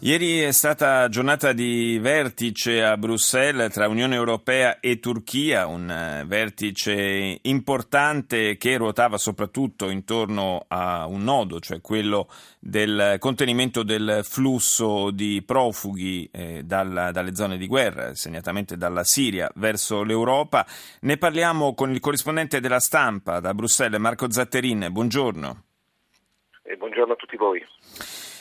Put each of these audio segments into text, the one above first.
Ieri è stata giornata di vertice a Bruxelles tra Unione Europea e Turchia, un eh, vertice importante che ruotava soprattutto intorno a un nodo, cioè quello del contenimento del flusso di profughi eh, dalla, dalle zone di guerra, segnatamente dalla Siria verso l'Europa. Ne parliamo con il corrispondente della stampa da Bruxelles, Marco Zatterin. Buongiorno. E buongiorno a tutti voi.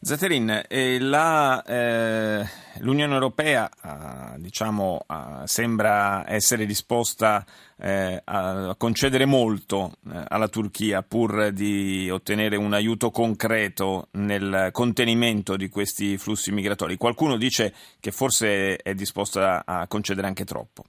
Zaterin, eh, la, eh, l'Unione Europea eh, diciamo, sembra essere disposta eh, a concedere molto eh, alla Turchia pur di ottenere un aiuto concreto nel contenimento di questi flussi migratori. Qualcuno dice che forse è disposta a concedere anche troppo.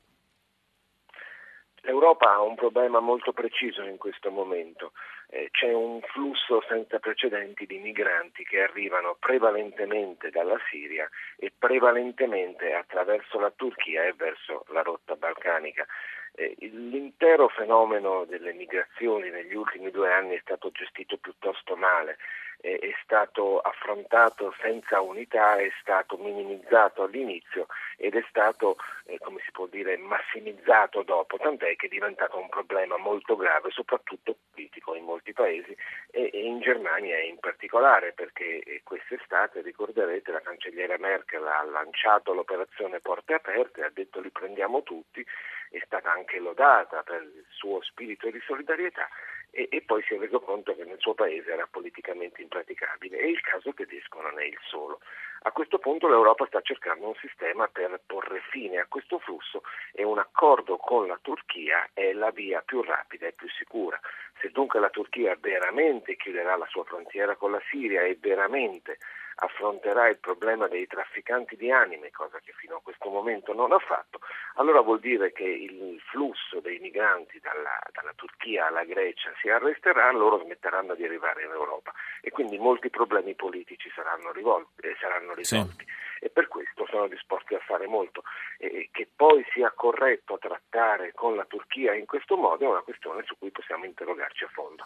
L'Europa ha un problema molto preciso in questo momento. Eh, c'è un flusso senza precedenti di migranti che arrivano prevalentemente dalla Siria e prevalentemente attraverso la Turchia e verso la rotta balcanica. Eh, l'intero fenomeno delle migrazioni negli ultimi due anni è stato gestito piuttosto male è stato affrontato senza unità, è stato minimizzato all'inizio ed è stato, eh, come si può dire, massimizzato dopo, tant'è che è diventato un problema molto grave, soprattutto politico in molti paesi e, e in Germania in particolare, perché eh, quest'estate, ricorderete, la cancelliera Merkel ha lanciato l'operazione Porte Aperte, ha detto li prendiamo tutti, è stata anche lodata per il suo spirito di solidarietà e, e, poi si è reso conto che nel suo paese era politicamente impraticabile e il caso tedesco non è il solo. A questo punto l'Europa sta cercando un sistema per porre fine a questo flusso e un accordo con la Turchia è la via più rapida e più sicura. Se dunque la Turchia veramente chiuderà la sua frontiera con la Siria e veramente affronterà il problema dei trafficanti di anime, cosa che fino a questo momento non ha fatto, allora vuol dire che il flusso dei migranti dalla, dalla Turchia alla Grecia si arresterà, loro smetteranno di arrivare in Europa. E quindi molti problemi politici saranno, rivolti, eh, saranno risolti. Sì sono disposti a fare molto. E che poi sia corretto trattare con la Turchia in questo modo è una questione su cui possiamo interrogarci a fondo.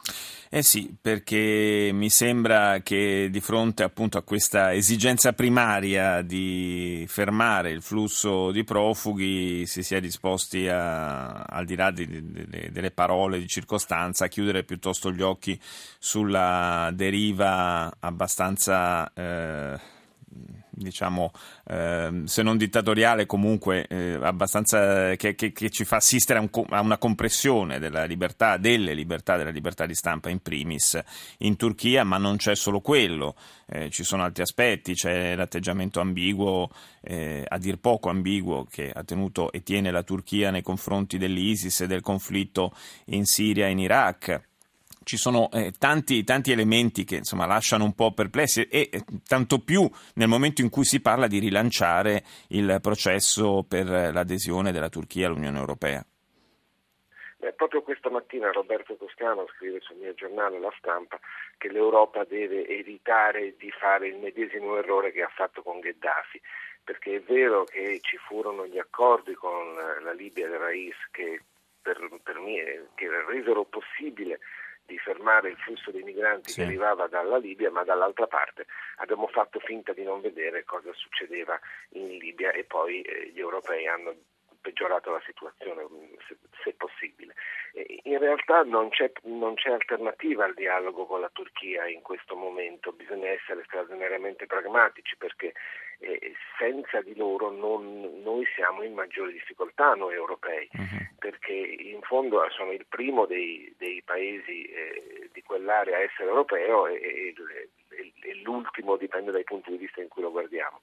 Eh sì, perché mi sembra che di fronte appunto a questa esigenza primaria di fermare il flusso di profughi si sia disposti a, al di là di, di, delle parole di circostanza, a chiudere piuttosto gli occhi sulla deriva abbastanza... Eh, diciamo, eh, se non dittatoriale, comunque eh, abbastanza che, che, che, ci fa assistere a, un, a, una compressione della libertà, delle libertà, della libertà di stampa in primis in Turchia, ma non c'è solo quello, eh, ci sono altri aspetti, c'è l'atteggiamento ambiguo, eh, a dir poco ambiguo, che ha tenuto e tiene la Turchia nei confronti dell'ISIS e del conflitto in Siria e in Iraq ci sono eh, tanti, tanti, elementi che insomma, lasciano un po' perplessi e eh, tanto più nel momento in cui si parla di rilanciare il processo per l'adesione della Turchia all'Unione Europea. Beh, proprio questa mattina Roberto Toscano scrive sul mio giornale La Stampa che l'Europa deve evitare di fare il medesimo errore che ha fatto con Gheddafi, perché è vero che ci furono gli accordi con la Libia del Rais che, per, per me, che resero possibile di fermare il flusso dei migranti sì. che arrivava dalla Libia, ma dall'altra parte abbiamo fatto finta di non vedere cosa succedeva in Libia e poi eh, gli europei hanno peggiorato la situazione se, se possibile. in realtà non c'è, non c'è, alternativa al dialogo con la Turchia in questo momento, bisogna essere straordinariamente pragmatici perché eh, senza di loro non, noi siamo in maggiore difficoltà, noi europei, uh-huh. perché in fondo sono il primo dei, dei paesi eh, di quell'area a essere europeo e, e, e l'ultimo dipende dai punti di vista in cui lo guardiamo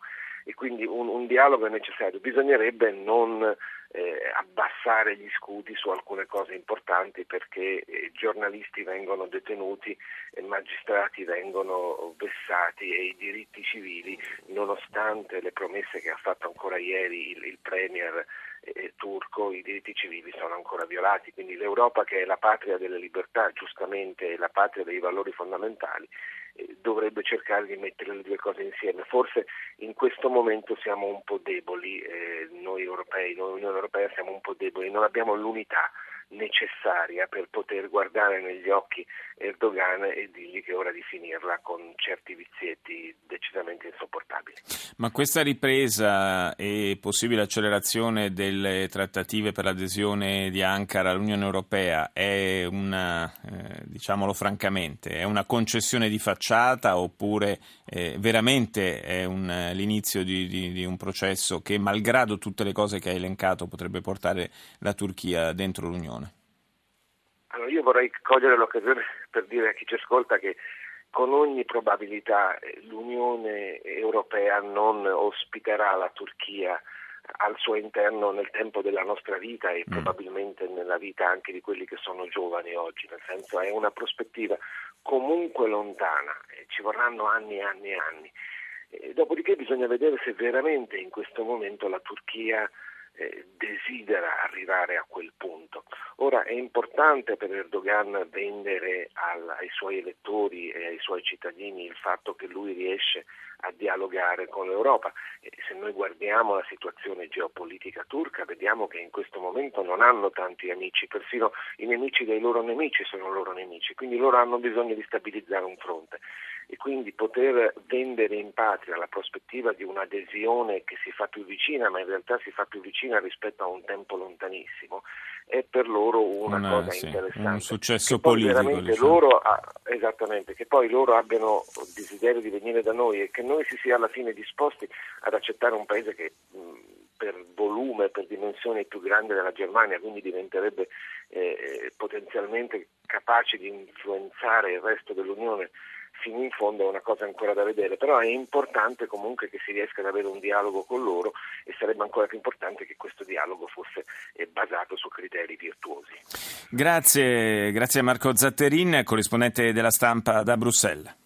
e quindi un, un dialogo è necessario. Bisognerebbe non eh, abbassare gli scudi su alcune cose importanti perché eh, giornalisti vengono detenuti, eh, magistrati vengono vessati e i diritti civili, nonostante le promesse che ha fatto ancora ieri il, il Premier eh, turco, i diritti civili sono ancora violati. Quindi l'Europa che è la patria delle libertà, giustamente è la patria dei valori fondamentali, dovrebbe cercare di mettere le due cose insieme. Forse in questo momento siamo un po' deboli, eh, noi europei, noi Unione Europea siamo un po' deboli, non abbiamo l'unità necessaria per poter guardare negli occhi Erdogan e dirgli che è ora di finirla con certi vizietti decisamente insopportabili. Ma questa ripresa e possibile accelerazione delle trattative per l'adesione di Ankara all'Unione Europea è una, eh, diciamolo francamente, è una concessione di facciata oppure eh, veramente è un, l'inizio di, di, di un processo che malgrado tutte le cose che hai elencato potrebbe portare la Turchia dentro l'Unione? Allora io vorrei cogliere l'occasione per dire a chi ci ascolta che con ogni probabilità eh, l'Unione Europea non ospiterà la Turchia al suo interno nel tempo della nostra vita e mm. probabilmente nella vita anche di quelli che sono giovani oggi, nel senso è una prospettiva comunque lontana, ci vorranno anni e anni e anni. E dopodiché bisogna vedere se veramente in questo momento la Turchia eh, desidera arrivare a quel Ora è importante per Erdogan vendere al, ai suoi elettori e ai suoi cittadini il fatto che lui riesce a dialogare con l'Europa. E se noi guardiamo la situazione geopolitica turca vediamo che in questo momento non hanno tanti amici, persino i nemici dei loro nemici sono loro nemici, quindi loro hanno bisogno di stabilizzare un fronte e quindi poter vendere in patria la prospettiva di un'adesione che si fa più vicina, ma in realtà si fa più vicina rispetto a un tempo lontanissimo, è per loro una, una cosa sì, interessante. Un successo che politico. Diciamo. Loro, esattamente, che poi loro abbiano il desiderio di venire da noi e che noi si sia alla fine disposti ad accettare un paese che per volume, per dimensione più grande della Germania, quindi diventerebbe eh, potenzialmente capace di influenzare il resto dell'Unione fino in fondo è una cosa ancora da vedere, però è importante comunque che si riesca ad avere un dialogo con loro e sarebbe ancora più importante che questo dialogo fosse eh, basato su criteri virtuosi. Grazie, grazie a Marco Zatterin, corrispondente della stampa da Bruxelles.